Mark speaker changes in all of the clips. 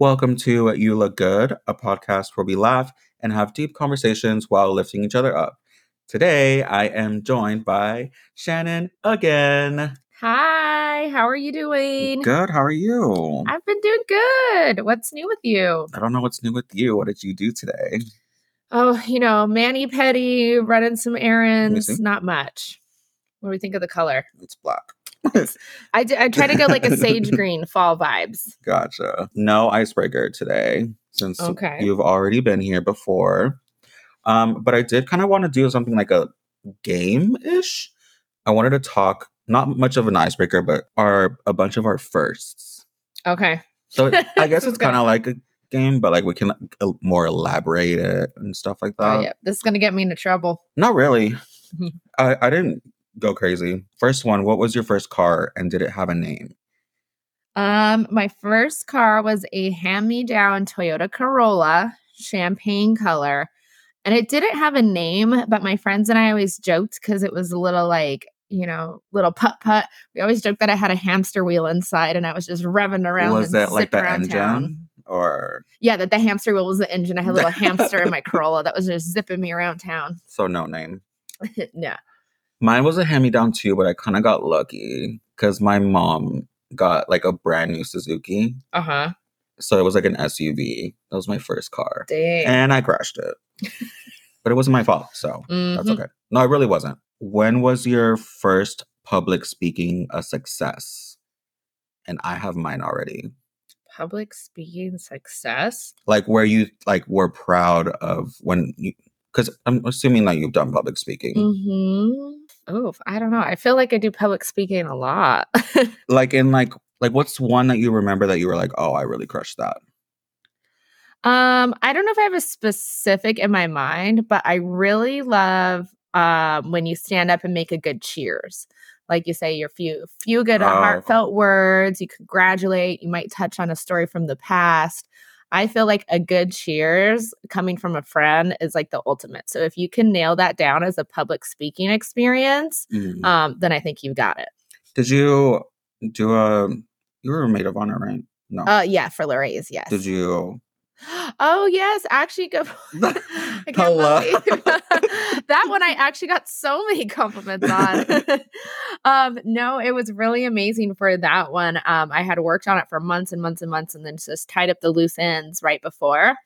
Speaker 1: Welcome to You Look Good, a podcast where we laugh and have deep conversations while lifting each other up. Today, I am joined by Shannon again.
Speaker 2: Hi, how are you doing?
Speaker 1: Good, how are you?
Speaker 2: I've been doing good. What's new with you?
Speaker 1: I don't know what's new with you. What did you do today?
Speaker 2: Oh, you know, mani-pedi, running some errands, not much. What do we think of the color?
Speaker 1: It's black.
Speaker 2: I, d- I try to go like a sage green fall vibes.
Speaker 1: Gotcha. No icebreaker today since
Speaker 2: Okay.
Speaker 1: you've already been here before. Um, but I did kind of want to do something like a game ish. I wanted to talk, not much of an icebreaker, but our a bunch of our firsts.
Speaker 2: Okay.
Speaker 1: So I guess it's kind of like a game, but like we can uh, more elaborate it and stuff like that.
Speaker 2: oh, yeah. This is going to get me into trouble.
Speaker 1: Not really. I, I didn't go crazy. First one, what was your first car and did it have a name?
Speaker 2: Um, my first car was a hand-me-down Toyota Corolla, champagne color. And it didn't have a name, but my friends and I always joked because it was a little like, you know, little putt putt. We always joked that I had a hamster wheel inside and I was just revving around.
Speaker 1: was that like the engine
Speaker 2: town.
Speaker 1: or
Speaker 2: Yeah, that the hamster wheel was the engine. I had a little hamster in my Corolla that was just zipping me around town.
Speaker 1: so no name?
Speaker 2: yeah.
Speaker 1: Mine was a hand me down too, but I kind of got lucky because my mom got like a brand new Suzuki.
Speaker 2: Uh huh.
Speaker 1: So it was like an SUV. That was my first car.
Speaker 2: Dang.
Speaker 1: And I crashed it. but it wasn't my fault. So that's
Speaker 2: Mhm.
Speaker 1: okay. No, it really wasn't. When was your first public speaking a success? And I have mine already.
Speaker 2: Public speaking success.
Speaker 1: Like where you like were proud of when you because I'm assuming that you've done public speaking.
Speaker 2: hmm Oh, I don't know. I feel like I do public speaking a lot.
Speaker 1: Like in like like what's one that you remember that you were like, oh, I really crushed that.
Speaker 2: um, I don't know if I have a specific in my mind, but I really love um when you stand up and make a good cheers. Like you say your few few good
Speaker 1: Oh.
Speaker 2: heartfelt words, you congratulate, you might touch on a story from the past. I feel like a good cheers coming from a friend is like the ultimate. So if you can nail that down as a public speaking experience,
Speaker 1: Mhm.
Speaker 2: um, then I think you've got it.
Speaker 1: Did you do a? You were a maid of honor, right? No.
Speaker 2: Uh, yeah, for Lorraine's, yes.
Speaker 1: Did you?
Speaker 2: Oh yes, actually, go.
Speaker 1: Hello.
Speaker 2: that one. I actually got so many compliments on. um, no, it was really amazing for that one. Um, I had worked on it for months and months and months, and then just tied up the loose ends right before.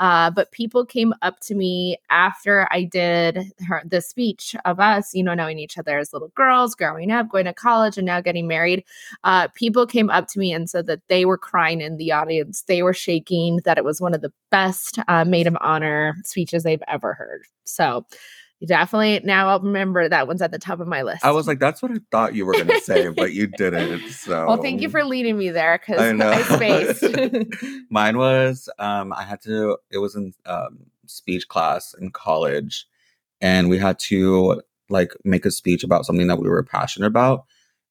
Speaker 2: Uh, but people came up to me after I did her, the speech of us, you know, knowing each other as little girls, growing up, going to college, and now getting married. Uh, people came up to me and said that they were crying in the audience. They were shaking, that it was one of the best uh, maid of honor speeches they've ever heard. So definitely now I'll remember that one's at the top of my list.
Speaker 1: I was like, that's what I thought you were gonna say, but you didn't. So
Speaker 2: well, thank you for leading me there because
Speaker 1: I
Speaker 2: I,
Speaker 1: know.
Speaker 2: spaced.
Speaker 1: Mine was um I had to it was in um speech class in college and we had to like make a speech about something that we were passionate about.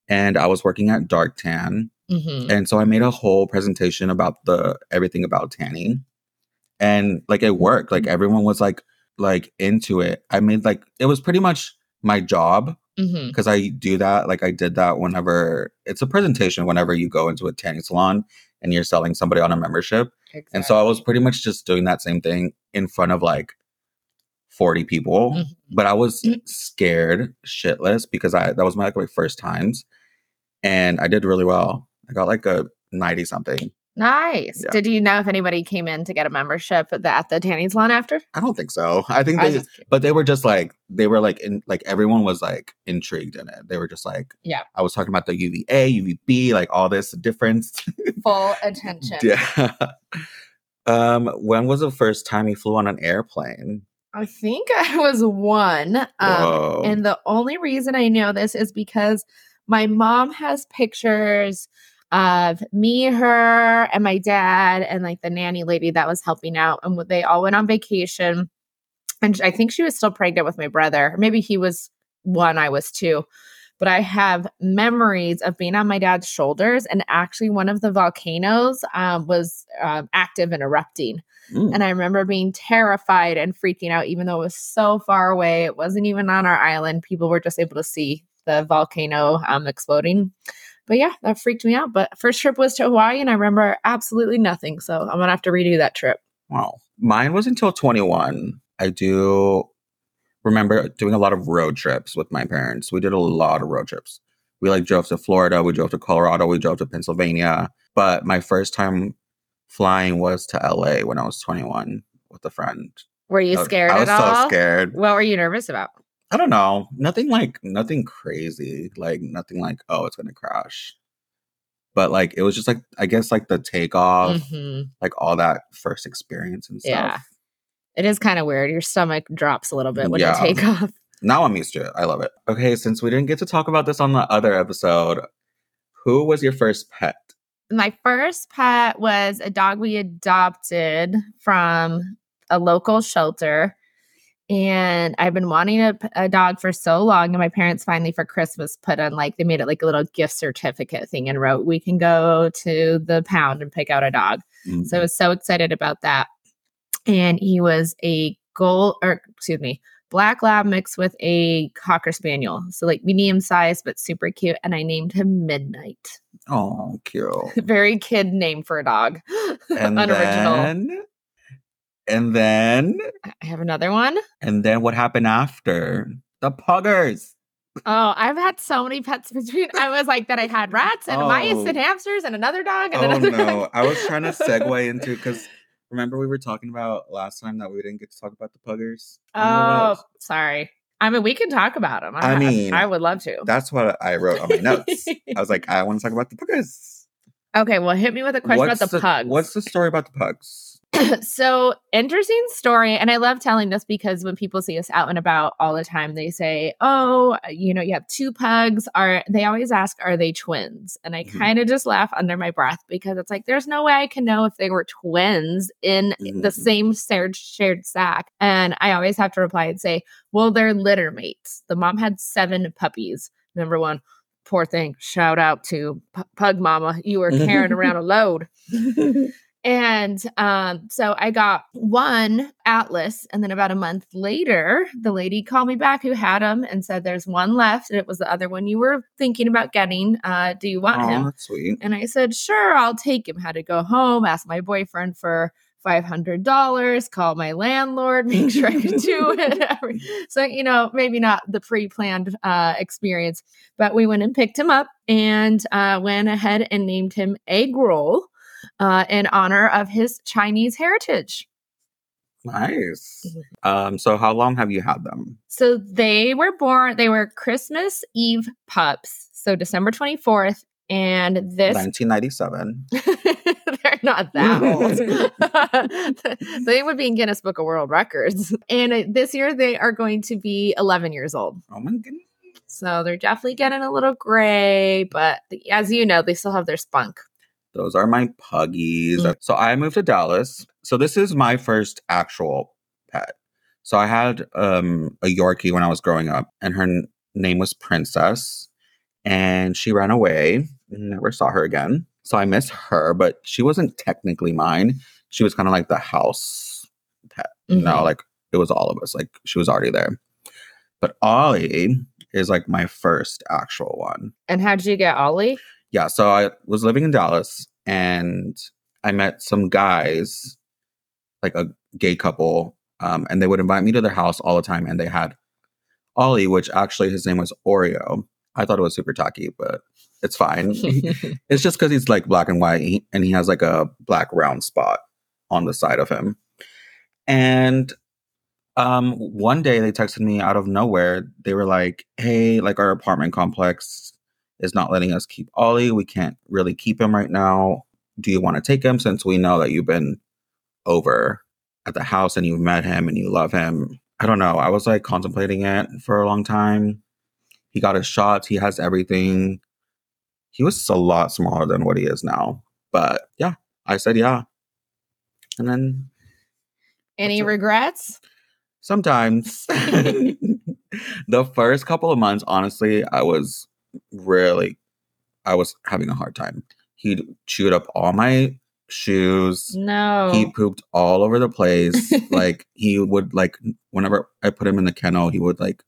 Speaker 1: And I was working at Dark Tan.
Speaker 2: Mhm.
Speaker 1: And so I made a whole presentation about the everything about tanning. And like it worked. Like everyone was like like into it. I made like it was pretty much my job because I do that. Like I did that whenever it's a presentation whenever you go into a tanning salon and you're selling somebody on a membership. And so I was pretty much just doing that same thing in front of like 40 people.
Speaker 2: Mhm.
Speaker 1: But I was
Speaker 2: Mhm.
Speaker 1: scared shitless because I that was my like my first times. And I did really well. I got like a 90 something.
Speaker 2: Nice.
Speaker 1: Yeah.
Speaker 2: Did you know if anybody came in to get a membership at the, at the tanning salon after?
Speaker 1: I don't think so. I think
Speaker 2: I
Speaker 1: they
Speaker 2: just
Speaker 1: but they were just like they were like in like everyone was like intrigued in it. They were just like
Speaker 2: Yeah.
Speaker 1: I was talking about the UVA, UVB, like all this difference.
Speaker 2: full attention.
Speaker 1: yeah. Um, when was the first time you flew on an airplane?
Speaker 2: I think I was one. Um,
Speaker 1: Whoa.
Speaker 2: and the only reason I know this is because my mom has pictures of me, her, and my dad, and like the nanny lady that was helping out. And they all went on vacation. And I think she was still pregnant with my brother. Maybe he was one, I was two. But I have memories of being on my dad's shoulders, and actually, one of the volcanoes um, was um, active and erupting.
Speaker 1: Mm.
Speaker 2: And I remember being terrified and freaking out, even though it was so far away. It wasn't even on our island. People were just able to see the volcano um, exploding. But yeah, that freaked me out. But first trip was to Hawaii, and I remember absolutely nothing. So I'm gonna have to redo that trip.
Speaker 1: Wow. Mine was until 21. I do remember doing a lot of road trips with my parents. We did a lot of road trips. We like drove to Florida, we drove to Colorado, we drove to Pennsylvania. But my first time flying was to LA when I was 21 with a friend.
Speaker 2: Were you
Speaker 1: I was-
Speaker 2: scared
Speaker 1: I was
Speaker 2: at all?
Speaker 1: so scared.
Speaker 2: What were you nervous about?
Speaker 1: I don't know. Nothing like nothing crazy. Like nothing like, oh, it's gonna crash. But like it was just like I guess like the takeoff,
Speaker 2: Mhm.
Speaker 1: like all that first experience and stuff.
Speaker 2: Yeah. It is kind of weird. Your stomach drops a little bit when
Speaker 1: Yeah.
Speaker 2: you take off.
Speaker 1: Now I'm used to it. I love it. Okay, since we didn't get to talk about this on the other episode, who was your first pet?
Speaker 2: My first pet was a dog we adopted from a local shelter. And I've been wanting a, a dog for so long. And my parents finally for Christmas put on like, they made it like a little gift certificate thing and wrote, we can go to the pound and pick out a dog. So I mm-hmm. was so excited about that. And he was a gold, or excuse me, black lab mixed with a cocker spaniel. So like medium size, but super cute. And I named him Midnight.
Speaker 1: oh, cute.
Speaker 2: Very kid name for a dog.
Speaker 1: And
Speaker 2: Unoriginal.
Speaker 1: then, and then,
Speaker 2: I have another one.
Speaker 1: and then what happened after? The puggers.
Speaker 2: Oh, I've had so many pets between. I was like that. I had rats and mice
Speaker 1: Oh.
Speaker 2: and hamsters and another dog and
Speaker 1: Oh
Speaker 2: another
Speaker 1: no.
Speaker 2: dog.
Speaker 1: I was trying to segue into because remember we were talking about last time that we didn't get to talk about the puggers?
Speaker 2: Oh, sorry. I mean, we can talk about them.
Speaker 1: I mean,
Speaker 2: I would love to.
Speaker 1: That's what I wrote on my notes. I was like, I want to talk about the puggers.
Speaker 2: okay, well, hit me with a question
Speaker 1: what's
Speaker 2: about the, pugs.
Speaker 1: What's the story about the pugs?
Speaker 2: so interesting story and i love telling this because when people see us out and about all the time they say oh you know you have two pugs. Are they always ask are they twins? And i
Speaker 1: Mhm.
Speaker 2: kind of just laugh under my breath because it's like there's no way i can know if they were twins in the
Speaker 1: Mhm.
Speaker 2: same shared shared sack and i always have to reply and say well they're litter mates. The mom had seven puppies. Number one poor thing shout out to P- pug mama you were carrying around a load and um, so I got one Atlas, and then about a month later, the lady called me back who had him and said, "There's one left, and it was the other one you were thinking about getting. Uh, do you want
Speaker 1: Oh,
Speaker 2: him?"
Speaker 1: sweet.
Speaker 2: And I said, "Sure, I'll take him." Had to go home, ask my boyfriend for five hundred dollars, call my landlord, make sure I could do it. so you know, maybe not the pre-planned uh, experience, but we went and picked him up and uh, went ahead and named him Egg Roll uh, in honor of his Chinese heritage.
Speaker 1: Nice.
Speaker 2: Mm-hmm.
Speaker 1: Um, so how long have you had them?
Speaker 2: So they were born, they were Christmas Eve pups. So December 24th. And this,
Speaker 1: 1997.
Speaker 2: they're not that old. they would be in Guinness Book of World Records. And uh, this year they are going to be 11 years old.
Speaker 1: Oh my goodness.
Speaker 2: So they're definitely getting a little gray, but as you know, they still have their spunk.
Speaker 1: Those are my puggies.
Speaker 2: Mm.
Speaker 1: So I moved to Dallas. So this is my first actual pet. So I had um, a Yorkie when I was growing up, and her n- name was Princess. And she ran away. Never saw her again. So I miss her, but she wasn't technically mine. She was kind of like the house pet. You know,
Speaker 2: Mhm.
Speaker 1: like it was all of us. Like she was already there. But Ollie is like my first actual one.
Speaker 2: And how did you get Ollie?
Speaker 1: Yeah, so I was living in Dallas and I met some guys, like a gay couple, um, and they would invite me to their house all the time. And they had Ollie, which actually his name was Oreo. I thought it was super tacky, but it's fine. it's just because he's like black and white and he has like a black round spot on the side of him. And um, one day they texted me out of nowhere. They were like, hey, like our apartment complex is not letting us keep Ollie. We can't really keep him right now. Do you want to take him since we know that you've been over at the house and you've met him and you love him? I don't know. I was like contemplating it for a long time. He got his shots, he has everything. He was a lot smaller than what he is now. But yeah, I said yeah. And then
Speaker 2: Any regrets?
Speaker 1: sometimes the first couple of months honestly i was really i was having a hard time. He chewed up all my shoes.
Speaker 2: No.
Speaker 1: he pooped all over the place. Like he would like whenever i put him in the kennel he would like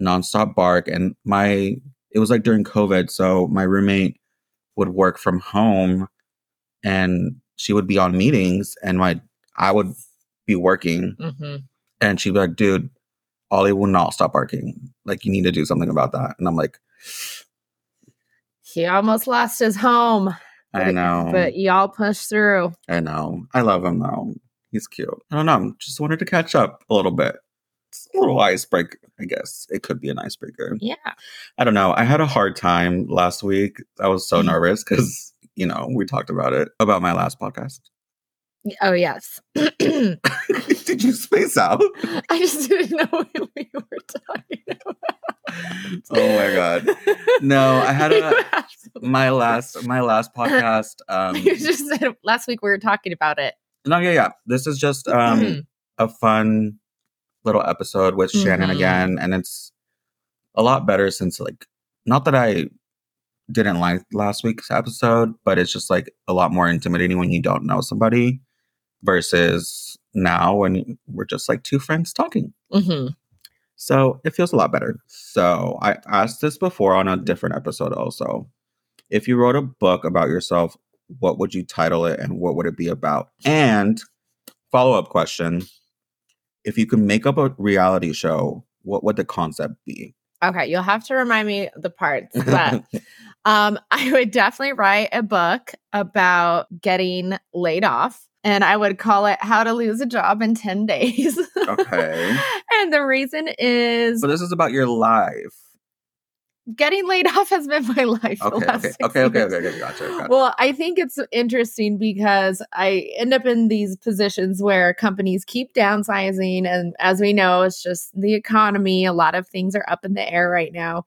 Speaker 1: nonstop bark. And my it was like during covid so my roommate would work from home and she would be on meetings and my I would be working.
Speaker 2: Hmm
Speaker 1: and she'd be like, dude, Ollie will not stop barking. Like you need to do something about that. And I'm like,
Speaker 2: He almost lost his home,
Speaker 1: I know.
Speaker 2: but y'all pushed through.
Speaker 1: I know. I love him though. He's cute. I don't know. Just wanted to catch up a little bit. It's a little icebreaker, I guess. It could be an icebreaker.
Speaker 2: Yeah.
Speaker 1: I don't know. I had a hard time last week. I was so
Speaker 2: Mhm.
Speaker 1: nervous because, you know, we talked about it, about my last podcast.
Speaker 2: Oh yes.
Speaker 1: Did you space out?
Speaker 2: I just didn't know what we were talking about.
Speaker 1: Oh my God. No, I had a my last my last podcast. Um
Speaker 2: you just said last week we were talking about it.
Speaker 1: no, yeah, yeah. This is just um a fun little episode with Shannon
Speaker 2: Mhm.
Speaker 1: again, and it's a lot better since like not that I didn't like last week's episode, but it's just like a lot more intimidating when you don't know somebody versus now and we're just like two friends talking.
Speaker 2: hmm
Speaker 1: So it feels a lot better. So I asked this before on a different episode also. If you wrote a book about yourself, what would you title it and what would it be about? And follow up question if you could make up a reality show, what would the concept be?
Speaker 2: Okay, you'll have to remind me the parts, but um, I would definitely write a book about getting laid off, and I would call it "How to Lose a Job in Ten Days."
Speaker 1: Okay.
Speaker 2: and the reason is
Speaker 1: so this is about your life.
Speaker 2: getting laid off has been my life. the
Speaker 1: Okay,
Speaker 2: last
Speaker 1: okay, okay, okay, okay, okay, gotcha, gotcha.
Speaker 2: Well, I think it's interesting because I end up in these positions where companies keep downsizing. And as we know, it's just the economy. A lot of things are up in the air right now.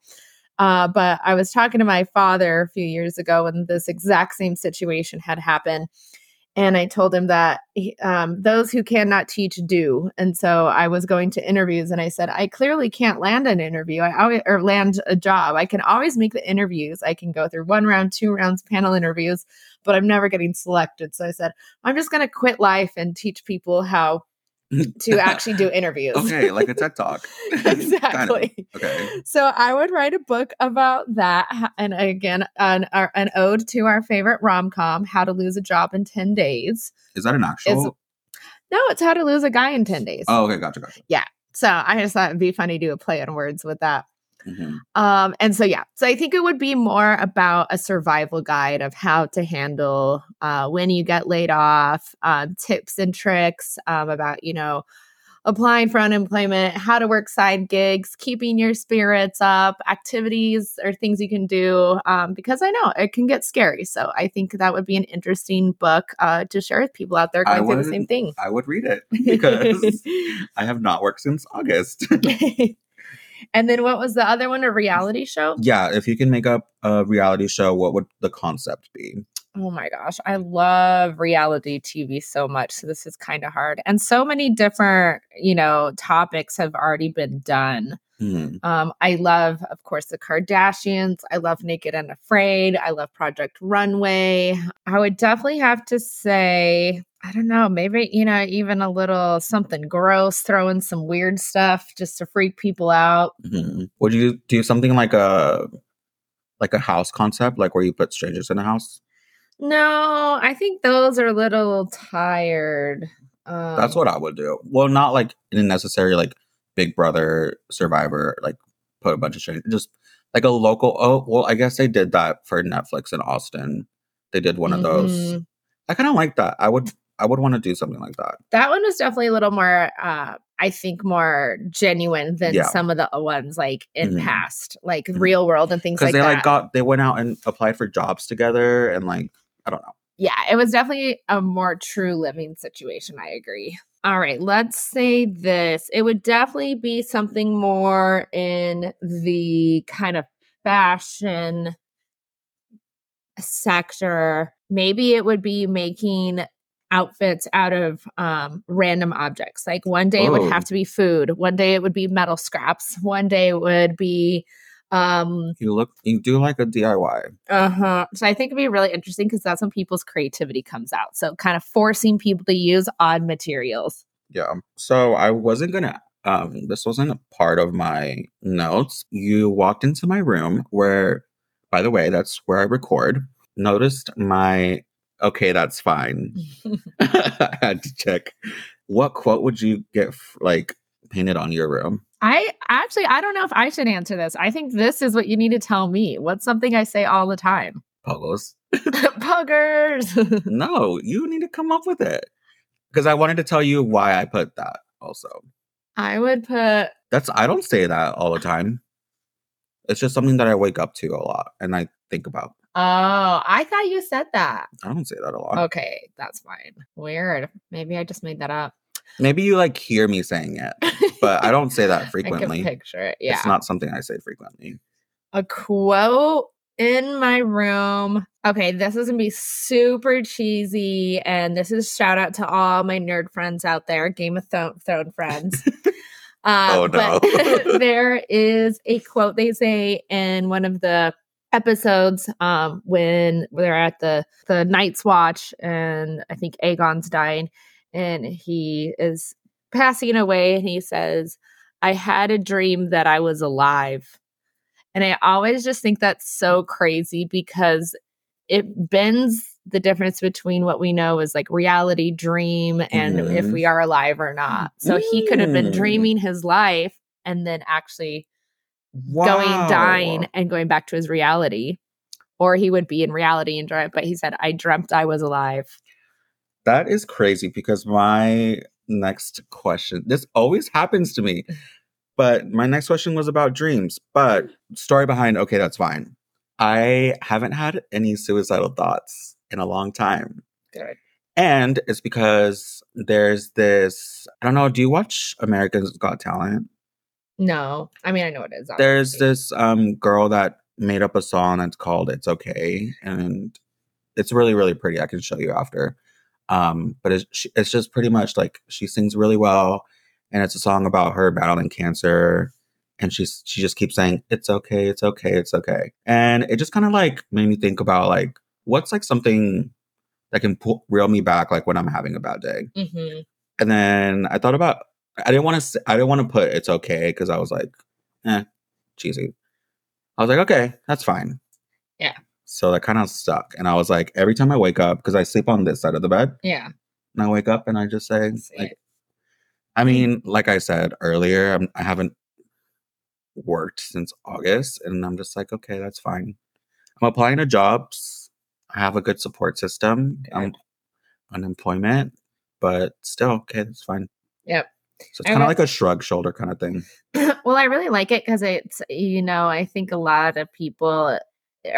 Speaker 2: Uh, but I was talking to my father a few years ago when this exact same situation had happened. And I told him that um, those who cannot teach do. And so I was going to interviews and I said, I clearly can't land an interview I always, or land a job. I can always make the interviews. I can go through one round, two rounds, panel interviews, but I'm never getting selected. So I said, I'm just going to quit life and teach people how to actually do interviews.
Speaker 1: okay, like a TED Talk.
Speaker 2: Exactly.
Speaker 1: Okay.
Speaker 2: So I would write a book about that, and again, an our, an ode to our favorite rom com, "How to Lose a Job in Ten Days."
Speaker 1: Is that an actual?
Speaker 2: No, it's how to lose a guy in ten days.
Speaker 1: oh, okay, gotcha, gotcha. Yeah.
Speaker 2: So I just thought it'd be funny to do a play on words with that.
Speaker 1: Mhm.
Speaker 2: Um, and so yeah, so I think it would be more about a survival guide of how to handle uh, when you get laid off, um, tips and tricks um, about you know applying for unemployment, how to work side gigs, keeping your spirits up, activities or things you can do. Um, because I know it can get scary, so I think that would be an interesting book uh, to share with people out there going through the same thing.
Speaker 1: I would read it because I have not worked since August.
Speaker 2: and then what was the other one? A reality show?
Speaker 1: yeah, if you can make up a reality show, what would the concept be?
Speaker 2: Oh my gosh, I love reality TV so much. So this is kind of hard. And so many different, you know, topics have already been done.
Speaker 1: Hmm.
Speaker 2: Um, I love, of course, the Kardashians. I love Naked and Afraid. I love Project Runway. I would definitely have to say, I don't know, maybe, you know, even a little something gross, throw in some weird stuff just to freak people out.
Speaker 1: Mhm. Would you do something like a like a house concept, like where you put strangers in a house?
Speaker 2: No, I think those are a little tired. Um,
Speaker 1: That's what I would do. Well, not like in a necessary like Big Brother Survivor, like put a bunch of strangers, just like a local. Oh, well, I guess they did that for Netflix in Austin. They did one of those.
Speaker 2: Mhm.
Speaker 1: I kind of like that. I would. I would want to do something like that.
Speaker 2: that one was definitely a little more uh i think more genuine than
Speaker 1: Yeah.
Speaker 2: some of the ones like in
Speaker 1: Mhm.
Speaker 2: past like
Speaker 1: Mhm.
Speaker 2: real world and things
Speaker 1: because
Speaker 2: like
Speaker 1: they
Speaker 2: that
Speaker 1: like got they went out and applied for jobs together and like I don't know.
Speaker 2: yeah it was definitely a more true living situation i agree. All right let's say this. It would definitely be something more in the kind of fashion sector. Maybe it would be making outfits out of um, random objects. Like one day it
Speaker 1: Oh.
Speaker 2: would have to be food. One day it would be metal scraps. One day it would be um
Speaker 1: You look, you do like a DIY.
Speaker 2: uh-huh so i think it'd be really interesting because that's when people's creativity comes out so kind of forcing people to use odd materials
Speaker 1: Yeah. So I wasn't gonna. Um, this wasn't a part of my notes. You walked into my room where, by the way, that's where I record. noticed my okay, that's fine. I had to check. What quote would you get like painted on your room?
Speaker 2: I actually I don't know if I should answer this. I think this is what you need to tell me. What's something I say all the time?
Speaker 1: Poggos.
Speaker 2: Puggers.
Speaker 1: No, you need to come up with it. Because I wanted to tell you why I put that also.
Speaker 2: I would put
Speaker 1: That's I don't say that all the time. It's just something that I wake up to a lot and I think about.
Speaker 2: Oh, I thought you said that.
Speaker 1: I don't say that a lot.
Speaker 2: Okay, that's fine. Weird. Maybe I just made that up.
Speaker 1: Maybe you like hear me saying it, but I don't say that
Speaker 2: I
Speaker 1: frequently.
Speaker 2: can picture it. Yeah.
Speaker 1: It's not something I say frequently.
Speaker 2: a quote in my room. Okay, this is gonna be super cheesy, and this is shout out to all my nerd friends out there, Game of Thro- Thrones friends. Uh,
Speaker 1: Oh, no.
Speaker 2: but there is a quote they say in one of the episodes um, when they're at the the Night's Watch, and I think Aegon's dying, and he is passing away, and he says, "I had a dream that I was alive." And I always just think that's so crazy because it bends the difference between what we know is like reality dream and if
Speaker 1: Mhm.
Speaker 2: we are alive or not. So he could have been
Speaker 1: Mm.
Speaker 2: dreaming his life and then actually
Speaker 1: Wow.
Speaker 2: going dying and going back to his reality. Or he would be in reality and dream, but he said, I dreamt I was alive.
Speaker 1: That is crazy because my next question, this always happens to me, but my next question was about dreams. But story behind, okay, that's fine. I haven't had any suicidal thoughts in a long time.
Speaker 2: Good.
Speaker 1: And it's because there's this, I don't know, do you watch Americans Got Talent?
Speaker 2: No. I mean I know it is.
Speaker 1: There's this um girl that made up a song that's called It's Okay and it's really really pretty. I can show you after. Um but it's it's just pretty much like she sings really well and it's a song about her battling cancer and she's she just keeps saying it's okay, it's okay, it's okay. And it just kind of like made me think about like what's like something that can pull, reel me back like when I'm having a bad day.
Speaker 2: Mhm.
Speaker 1: And then I thought about I didn't want to I didn't want to put it's okay because I was like, eh, cheesy. I was like, okay, that's fine.
Speaker 2: Yeah.
Speaker 1: So that kind of stuck. And I was like, every time I wake up, because I sleep on this side of the bed,
Speaker 2: Yeah.
Speaker 1: and I wake up and I just say, like. I mean, like I said earlier, I'm, I haven't worked since August, and I'm just like, okay, that's fine. I'm applying to jobs. I have a good support system. Um,
Speaker 2: I'm
Speaker 1: unemployment, but still, okay, that's fine.
Speaker 2: Yep.
Speaker 1: So it's kind of like a shrug shoulder kind of thing.
Speaker 2: well, I really like it because it's, you know, I think a lot of people,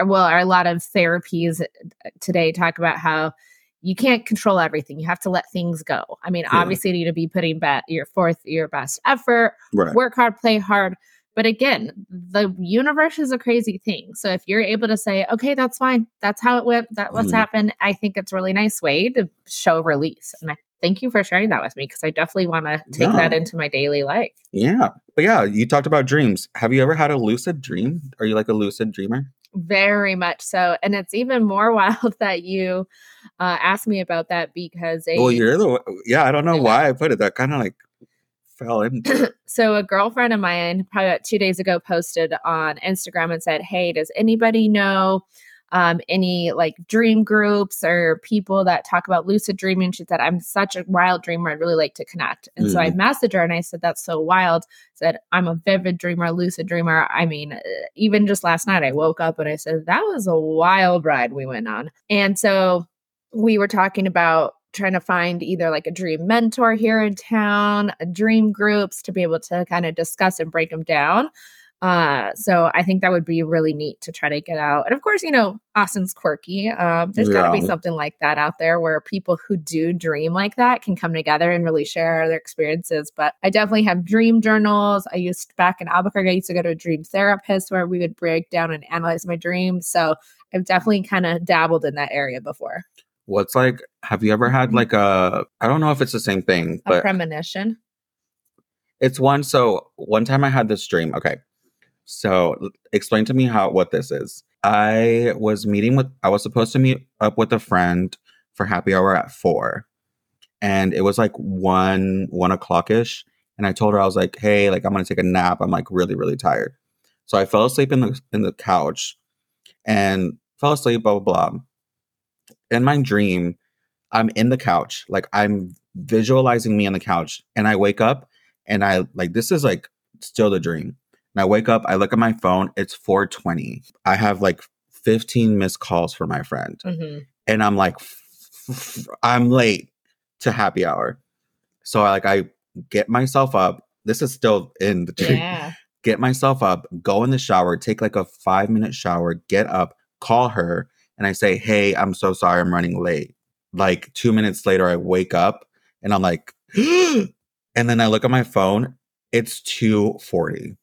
Speaker 2: well, a lot of therapies today talk about how you can't control everything. You have to let things go. I mean,
Speaker 1: Yeah.
Speaker 2: obviously, you need to be putting bet your forth your best effort,
Speaker 1: Right.
Speaker 2: work hard, play hard. But again, the universe is a crazy thing. So if you're able to say, okay, that's fine, that's how it went, that what's
Speaker 1: Mhm.
Speaker 2: happened, I think it's a really nice way to show release. And I thank you for sharing that with me because I definitely want to take
Speaker 1: Yeah.
Speaker 2: that into my daily life.
Speaker 1: Yeah. But yeah, you talked about dreams. Have you ever had a lucid dream? Are you like a lucid dreamer?
Speaker 2: Very much so. And it's even more wild that you uh, asked me about that because a,
Speaker 1: Well, you're the one- yeah. I don't know why I put it. That kind of like fell into.
Speaker 2: so a girlfriend of mine probably about two days ago posted on Instagram and said, Hey, does anybody know um, any like dream groups or people that talk about lucid dreaming? She said, I'm such a wild dreamer. I'd really like to connect. And so I messaged her and I said, That's so wild. said, I'm a vivid dreamer, lucid dreamer. I mean, uh, even just last night, I woke up and I said, That was a wild ride we went on. And so we were talking about trying to find either like a dream mentor here in town, a dream groups to be able to kind of discuss and break them down. Uh, so I think that would be really neat to try to get out. And of course, you know, Austin's quirky. Um, there's got to be something like that out there where people who do dream like that can come together and really share their experiences. But I definitely have dream journals. I used back in Albuquerque, I used to go to a dream therapist where we would break down and analyze my dreams. So I've definitely kind of dabbled in that area before.
Speaker 1: What's like? Have you ever had like a? I don't know if it's the same thing,
Speaker 2: A
Speaker 1: but
Speaker 2: premonition.
Speaker 1: it's one. So one time I had this dream. Okay, so explain to me how what this is. I was meeting with. I was supposed to meet up with a friend for happy hour at four, and it was like one one o'clock ish. And I told her I was like, "Hey, like I'm gonna take a nap. I'm like really really tired." So I fell asleep in the in the couch, and fell asleep. Blah blah blah. in my dream, I'm in the couch, like I'm visualizing me on the couch, and I wake up and I like this is like still the dream. And I wake up, I look at my phone, it's 420. I have like 15 missed calls for my friend.
Speaker 2: Mhm.
Speaker 1: And I'm like, I'm late to happy hour. So I like I get myself up. This is still in the dream.
Speaker 2: Yeah.
Speaker 1: Get myself up, go in the shower, take like a five minute shower, get up, call her, and I say, Hey, I'm so sorry, I'm running late. Like two minutes later, I wake up and I'm like, and then I look at my phone, it's 240.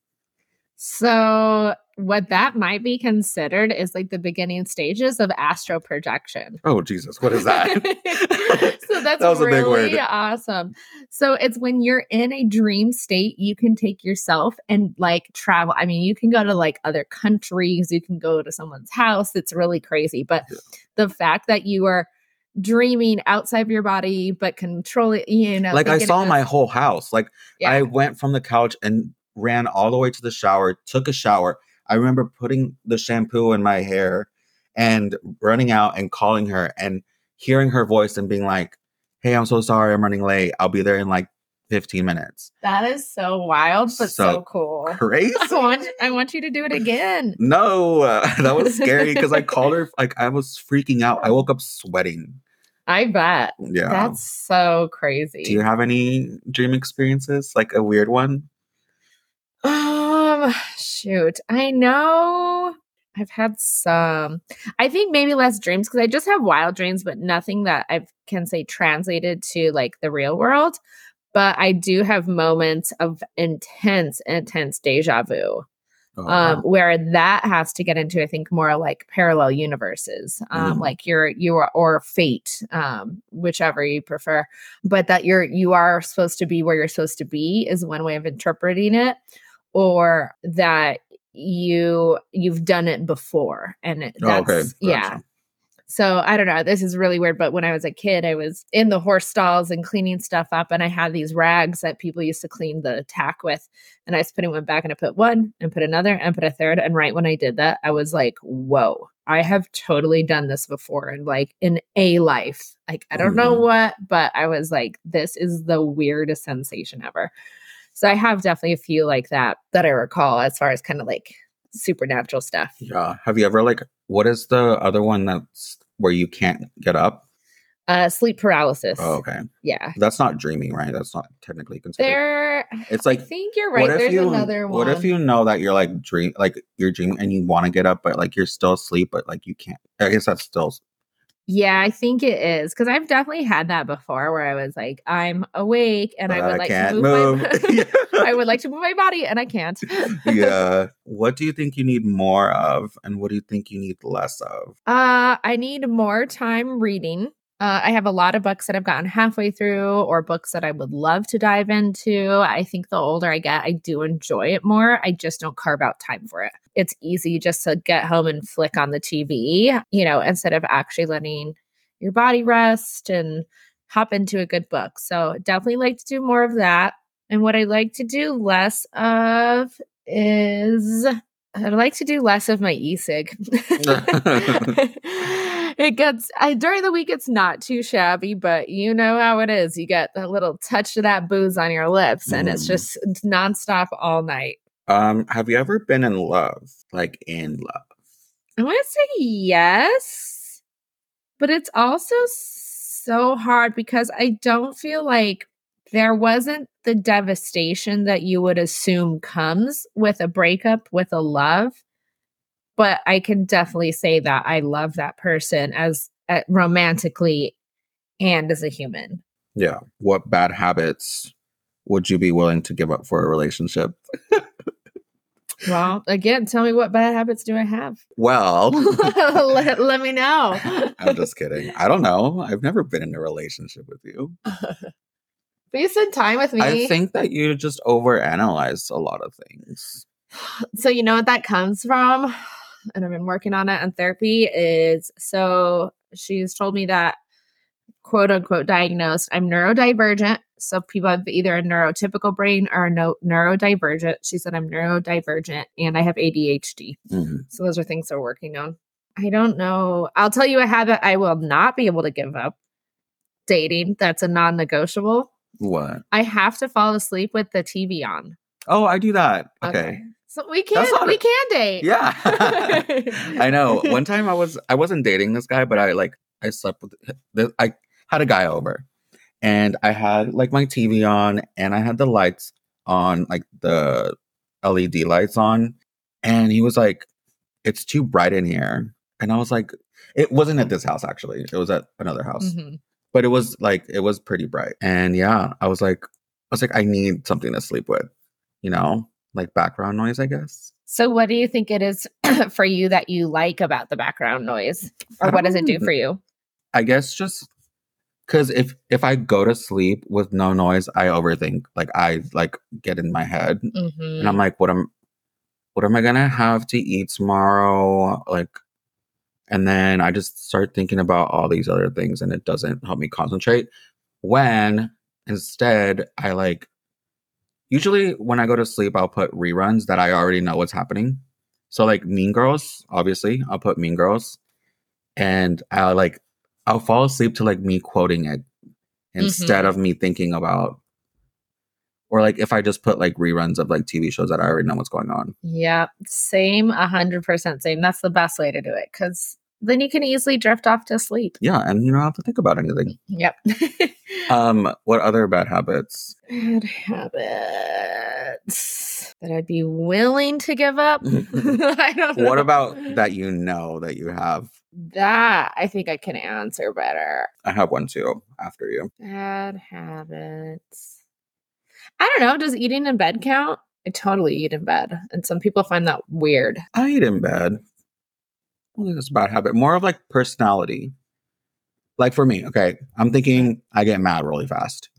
Speaker 2: So, what that might be considered is like the beginning stages of astral projection.
Speaker 1: Oh Jesus, what is that?
Speaker 2: so that's
Speaker 1: That was a big
Speaker 2: really
Speaker 1: word.
Speaker 2: awesome. So it's when you're in a dream state, you can take yourself and like travel. I mean, you can go to like other countries, you can go to someone's house. It's really crazy. But
Speaker 1: Yeah.
Speaker 2: the fact that you are dreaming outside of your body, but controlling, you know,
Speaker 1: like I saw my whole house. Like
Speaker 2: yeah.
Speaker 1: I went from the couch and ran all the way to the shower, took a shower. I remember putting the shampoo in my hair and running out and calling her and hearing her voice and being like, Hey, I'm so sorry, I'm running late. I'll be there in like 15 minutes.
Speaker 2: that is so wild, but so,
Speaker 1: So
Speaker 2: cool.
Speaker 1: Crazy.
Speaker 2: I want, I want you to do it again.
Speaker 1: No, uh, that was scary because I called her like I was freaking out. I woke up sweating.
Speaker 2: I bet.
Speaker 1: Yeah.
Speaker 2: That's so crazy.
Speaker 1: Do you have any dream experiences? Like a weird one?
Speaker 2: Um, shoot. I know I've had some. I think maybe less dreams because I just have wild dreams, but nothing that I can say translated to like the real world. But I do have moments of intense, intense deja vu.
Speaker 1: Oh,
Speaker 2: Um, where that has to get into, I think, more like parallel universes, um,
Speaker 1: Mm.
Speaker 2: like your you are or fate, um, whichever you prefer. But that you're you are supposed to be where you're supposed to be is one way of interpreting it, or that you you've done it before and it,
Speaker 1: Oh,
Speaker 2: that's
Speaker 1: okay.
Speaker 2: yeah. So I don't know. This is really weird. But when I was a kid, I was in the horse stalls and cleaning stuff up, and I had these rags that people used to clean the tack with. And I was putting one back, and I put one, and put another, and put a third. And right when I did that, I was like, "Whoa! I have totally done this before, and like in a life. Like I don't know
Speaker 1: Mhm.
Speaker 2: what, but I was like, this is the weirdest sensation ever." So I have definitely a few like that that I recall as far as kind of like supernatural stuff.
Speaker 1: Yeah. Have you ever like what is the other one that's where you can't get up?
Speaker 2: Uh, sleep paralysis.
Speaker 1: Oh, okay.
Speaker 2: Yeah.
Speaker 1: That's not dreaming, right? That's not technically considered.
Speaker 2: There,
Speaker 1: It's like I
Speaker 2: think you're right. There's
Speaker 1: you
Speaker 2: another one.
Speaker 1: what if you know that you're like dream like you're dreaming and you want to get up but like you're still asleep but like you can't. I guess that's still
Speaker 2: Yeah, I think it is because I've definitely had that before, where I was like, I'm awake and I would like to move.
Speaker 1: move.
Speaker 2: My, I would like to move my body and I can't.
Speaker 1: yeah. What do you think you need more of and what do you think you need less of?
Speaker 2: Uh, I need more time reading. Uh, I have a lot of books that I've gotten halfway through, or books that I would love to dive into. I think the older I get, I do enjoy it more. I just don't carve out time for it. It's easy just to get home and flick on the TV, you know, instead of actually letting your body rest and hop into a good book. So, definitely like to do more of that. And what I like to do less of is I'd like to do less of my e-cig. it gets I during the week it's not too shabby, but you know how it is. You get a little touch of that booze on your lips and it's
Speaker 1: Mm.
Speaker 2: just nonstop all night.
Speaker 1: Um have you ever been in love? Like in love?
Speaker 2: I want to say yes, but it's also so hard because I don't feel like there wasn't the devastation that you would assume comes with a breakup with a love. But I can definitely say that I love that person as uh, romantically and as a human.
Speaker 1: Yeah. What bad habits would you be willing to give up for a relationship?
Speaker 2: Well, again, tell me what bad habits do I have?
Speaker 1: Well,
Speaker 2: let, let me know.
Speaker 1: I'm just kidding. I don't know. I've never been in a relationship with you.
Speaker 2: But you spend time with me.
Speaker 1: I think that you just overanalyze a lot of things.
Speaker 2: so you know what that comes from and i've been working on it in therapy is so she's told me that quote unquote diagnosed i'm neurodivergent so people have either a neurotypical brain or a no, neurodivergent she said i'm neurodivergent and i have adhd
Speaker 1: Mhm.
Speaker 2: so those are things we're working on I don't know. I'll tell you a habit I will not be able to give up. Dating. That's a non-negotiable.
Speaker 1: What?
Speaker 2: I have to fall asleep with the TV on.
Speaker 1: Oh, I do that. Okay.
Speaker 2: So we
Speaker 1: can't.
Speaker 2: we
Speaker 1: a-
Speaker 2: can date.
Speaker 1: Yeah. I know. One time I was I wasn't dating this guy, but I like I slept with I had a guy over, and I had like my TV on, and I had the lights on, like the LED lights on, and he was like, "It's too bright in here," and I was like, "It wasn't at this house actually. It was at another house,
Speaker 2: Mhm.
Speaker 1: but it was like it was pretty bright." And yeah, I was like, I was like, I need something to sleep with, you know, like background noise, I guess.
Speaker 2: So what do you think it is for you that you like about the background noise? Or what does it do for you?
Speaker 1: I guess just because if if I go to sleep with no noise, I overthink. Like I like get in my head,
Speaker 2: Mhm.
Speaker 1: and I'm like, what am what am I gonna have to eat tomorrow? Like, and then I just start thinking about all these other things, and it doesn't help me concentrate. When instead I like usually when I go to sleep, I'll put reruns that I already know what's happening. So like Mean Girls, obviously, I'll put Mean Girls, and I'll like I'll fall asleep to like me quoting it instead mm-hmm. of me thinking about, or like if I just put like reruns of like TV shows that I already know what's going on.
Speaker 2: Yeah, same, a hundred percent same. That's the best way to do it because then you can easily drift off to sleep.
Speaker 1: Yeah, and you don't have to think about anything.
Speaker 2: Yep.
Speaker 1: Um, what other bad habits?
Speaker 2: Bad habits that I'd be willing to give up. I don't know.
Speaker 1: What about that you know that you have?
Speaker 2: that? I think I can answer better.
Speaker 1: I have one too after you.
Speaker 2: Bad habits. I don't know. Does eating in bed count? I totally eat in bed, and some people find that weird.
Speaker 1: I eat in bed. I it's a bad habit. More of like personality. Like for me, okay, I'm thinking I get mad really fast.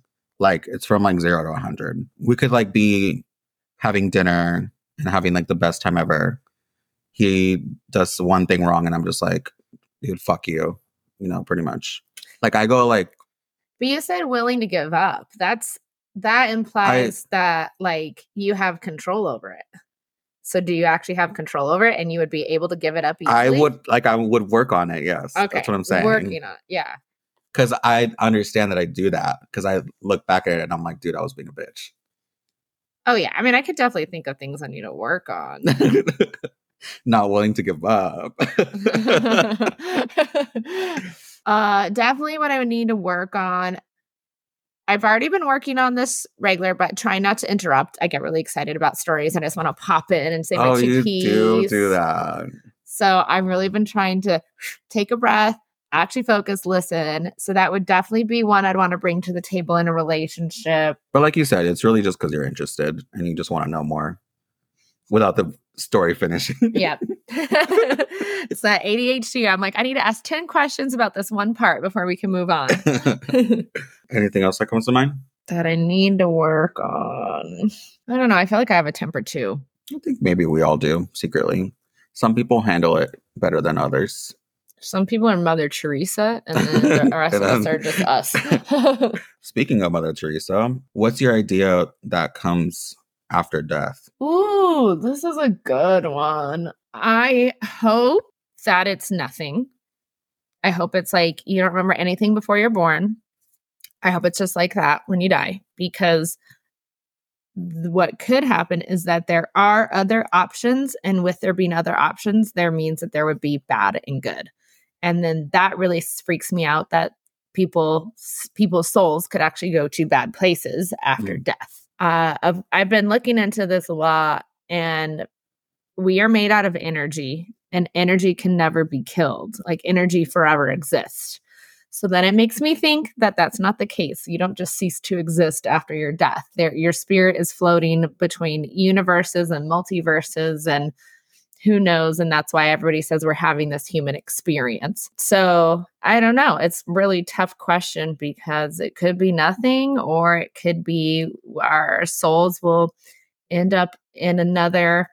Speaker 1: Like it's from like zero to 100. We could like be having dinner and having like the best time ever. He does one thing wrong and I'm just like, dude, fuck you. You know, pretty much. Like I go like,
Speaker 2: But you said willing to give up. That's that implies that like you have control over it. So do you actually have control over it and you would be able to give it up easily?
Speaker 1: I would like I would work on it. Yes.
Speaker 2: Okay.
Speaker 1: That's what I'm saying.
Speaker 2: Working on yeah.
Speaker 1: because I understand that I do that because I look back at it and I'm like, dude, I was being a bitch.
Speaker 2: Oh yeah. I mean I could definitely think of things I need to work on.
Speaker 1: Not willing to give up.
Speaker 2: uh definitely what I would need to work on. I've already been working on this regular, but trying not to interrupt. I get really excited about stories and I just want to pop in and say my
Speaker 1: oh,
Speaker 2: two
Speaker 1: you
Speaker 2: keys.
Speaker 1: do do that.
Speaker 2: So I've really been trying to take a breath, actually focus, listen. So that would definitely be one I'd want to bring to the table in a relationship.
Speaker 1: But like you said, it's really just because you're interested and you just want to know more without the story finishing.
Speaker 2: Yep. it's that ADHD. I'm like, I need to ask 10 questions about this one part before we can move on.
Speaker 1: Anything else that comes to mind?
Speaker 2: that I need to work on. I don't know. I feel like I have a temper too.
Speaker 1: I think maybe we all do secretly. Some people handle it better than others.
Speaker 2: Some people are Mother Teresa, and then the rest of us are just us.
Speaker 1: Speaking of Mother Teresa, what's your idea that comes after death?
Speaker 2: Ooh, this is a good one. I hope that it's nothing. I hope it's like you don't remember anything before you're born. I hope it's just like that when you die because what could happen is that there are other options and with there being other options there means that there would be bad and good. And then that really freaks me out that people people's souls could actually go to bad places after death. Uh, I've, I've been looking into this a lot, and we are made out of energy, and energy can never be killed. Like energy forever exists. So then it makes me think that that's not the case. You don't just cease to exist after your death. There, your spirit is floating between universes and multiverses, and who knows? And that's why everybody says we're having this human experience. So I don't know. It's really tough question because it could be nothing, or it could be our souls will end up in another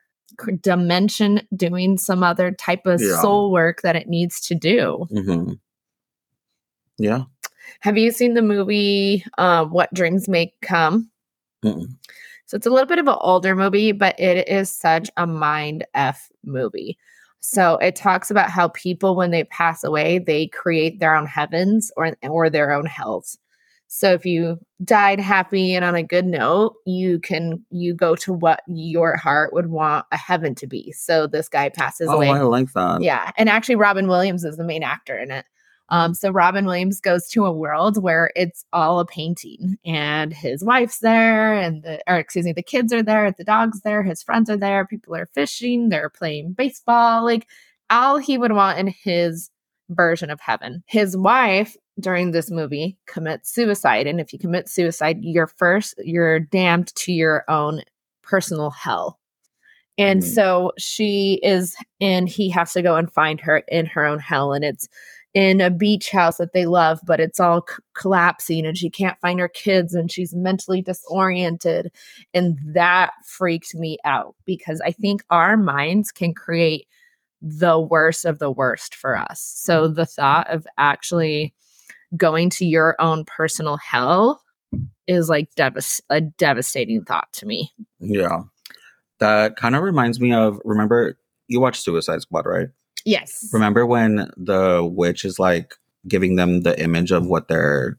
Speaker 2: dimension doing some other type of
Speaker 1: Yeah.
Speaker 2: soul work that it needs to do.
Speaker 1: Mm-hmm. Yeah.
Speaker 2: Have you seen the movie uh, What Dreams May Come?
Speaker 1: Mm-mm.
Speaker 2: So it's a little bit of an older movie, but it is such a mind f movie. So it talks about how people, when they pass away, they create their own heavens or or their own hells. So if you died happy and on a good note, you can you go to what your heart would want a heaven to be. So this guy passes
Speaker 1: Oh,
Speaker 2: away.
Speaker 1: I like that.
Speaker 2: Yeah. And actually Robin Williams is the main actor in it. Um, so Robin Williams goes to a world where it's all a painting and his wife's there and the or excuse me, the kids are there, the dog's there, his friends are there, people are fishing, they're playing baseball, like all he would want in his version of heaven. His wife during this movie commits suicide. And if you commit suicide, you're first, you're damned to your own personal hell. And
Speaker 1: Mhm.
Speaker 2: so she is, and he has to go and find her in her own hell. And it's in a beach house that they love, but it's all c- collapsing and she can't find her kids and she's mentally disoriented. And that freaked me out because I think our minds can create the worst of the worst for us. So the thought of actually going to your own personal hell is like devas- a devastating thought to me.
Speaker 1: Yeah. That kind of reminds me of remember you watched Suicide Squad, right?
Speaker 2: Yes.
Speaker 1: Remember when the witch is like giving them the image of what they're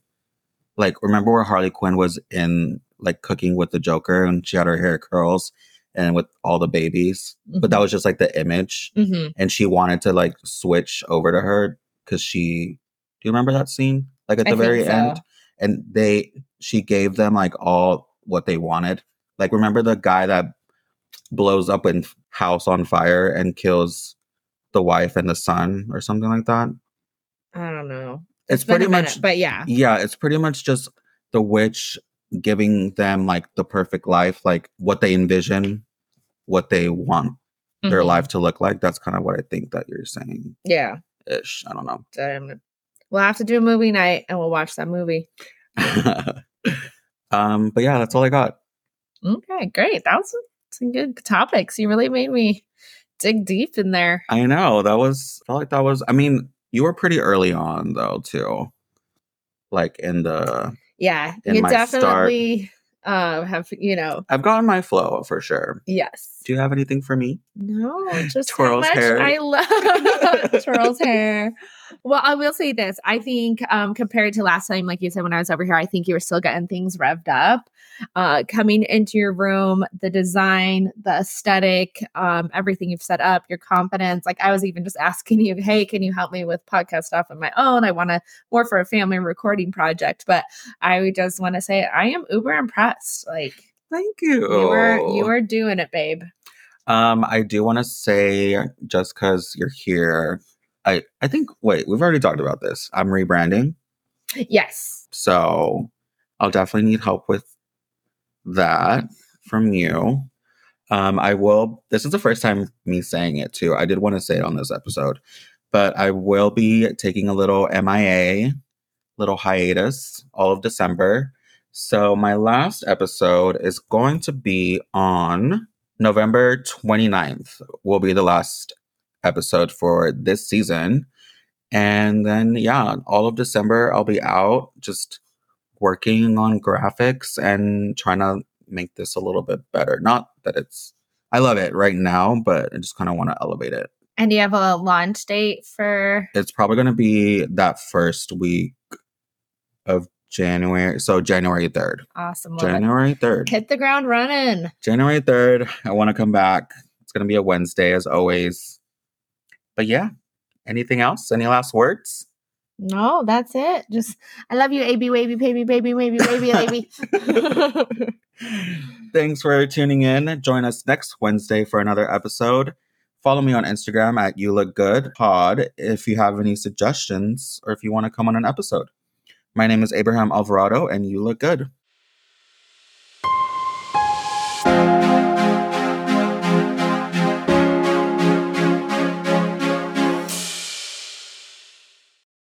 Speaker 1: like remember where Harley Quinn was in like cooking with the Joker and she had her hair curls and with all the babies. But that was just like the image.
Speaker 2: Mhm.
Speaker 1: And she wanted to like switch over to her because she you remember that scene? Like at
Speaker 2: I
Speaker 1: the very
Speaker 2: so.
Speaker 1: end? And they she gave them like all what they wanted. Like remember the guy that blows up in house on fire and kills the wife and the son or something like that?
Speaker 2: I don't know.
Speaker 1: It's,
Speaker 2: a
Speaker 1: pretty
Speaker 2: minute,
Speaker 1: much
Speaker 2: but yeah.
Speaker 1: yeah, it's pretty much just the witch giving them like the perfect life, like what they envision, what they want their
Speaker 2: Mhm.
Speaker 1: life to look like. That's kind of what I think that you're saying
Speaker 2: Yeah.
Speaker 1: ish. I don't know.
Speaker 2: Um, we'll have to do a movie night and we'll watch that movie.
Speaker 1: um, but yeah, that's all I got.
Speaker 2: Okay, great. That was some good topics. You really made me dig deep in there.
Speaker 1: I know that was felt like that was. I mean, you were pretty early on though too, like in the.
Speaker 2: Yeah,
Speaker 1: In
Speaker 2: you definitely uh, have, you know,
Speaker 1: I've gotten my flow for sure.
Speaker 2: yes.
Speaker 1: Do you have anything for me?
Speaker 2: No, just
Speaker 1: Twirls hair.
Speaker 2: I love twirls hair. Well, I will say this. I think um compared to last time, like you said when I was over here, I think you were still getting things revved up. Uh coming into your room, the design, the aesthetic, um, everything you've set up, your confidence. Like I was even just asking you, hey, can you help me with podcast stuff on my own? I want to more for a family recording project. But I just want to say I am uber impressed. Like
Speaker 1: Thank you.
Speaker 2: You are you were doing it, babe.
Speaker 1: Um, I do want to say just because you're here, I I think wait, we've already talked about this. I'm rebranding,
Speaker 2: Yes.
Speaker 1: so I'll definitely need help with that from you. Um, I will. This is the first time me saying it too. I did want to say it on this episode, but I will be taking a little MIA, little hiatus, all of December. So my last episode is going to be on November 29th. Will be the last episode for this season. And then yeah, all of December I'll be out just working on graphics and trying to make this a little bit better. Not that it's I love it right now, but I just kind of want to elevate it.
Speaker 2: And do you have a launch date for
Speaker 1: It's probably going to be that first week of January. So January 3rd.
Speaker 2: awesome?
Speaker 1: January 3rd.
Speaker 2: hit the ground running.
Speaker 1: January 3rd. I want to come back. It's going to be a Wednesday as always. But yeah, anything else? Any last words?
Speaker 2: No, that's it. Just I love you, AB, baby, baby, baby, baby, baby, baby.
Speaker 1: Thanks for tuning in. Join us next Wednesday for another episode. Follow me on Instagram at You Look Good Pod if you have any suggestions or if you want to come on an episode. My name is Abraham Alvarado, and you look good.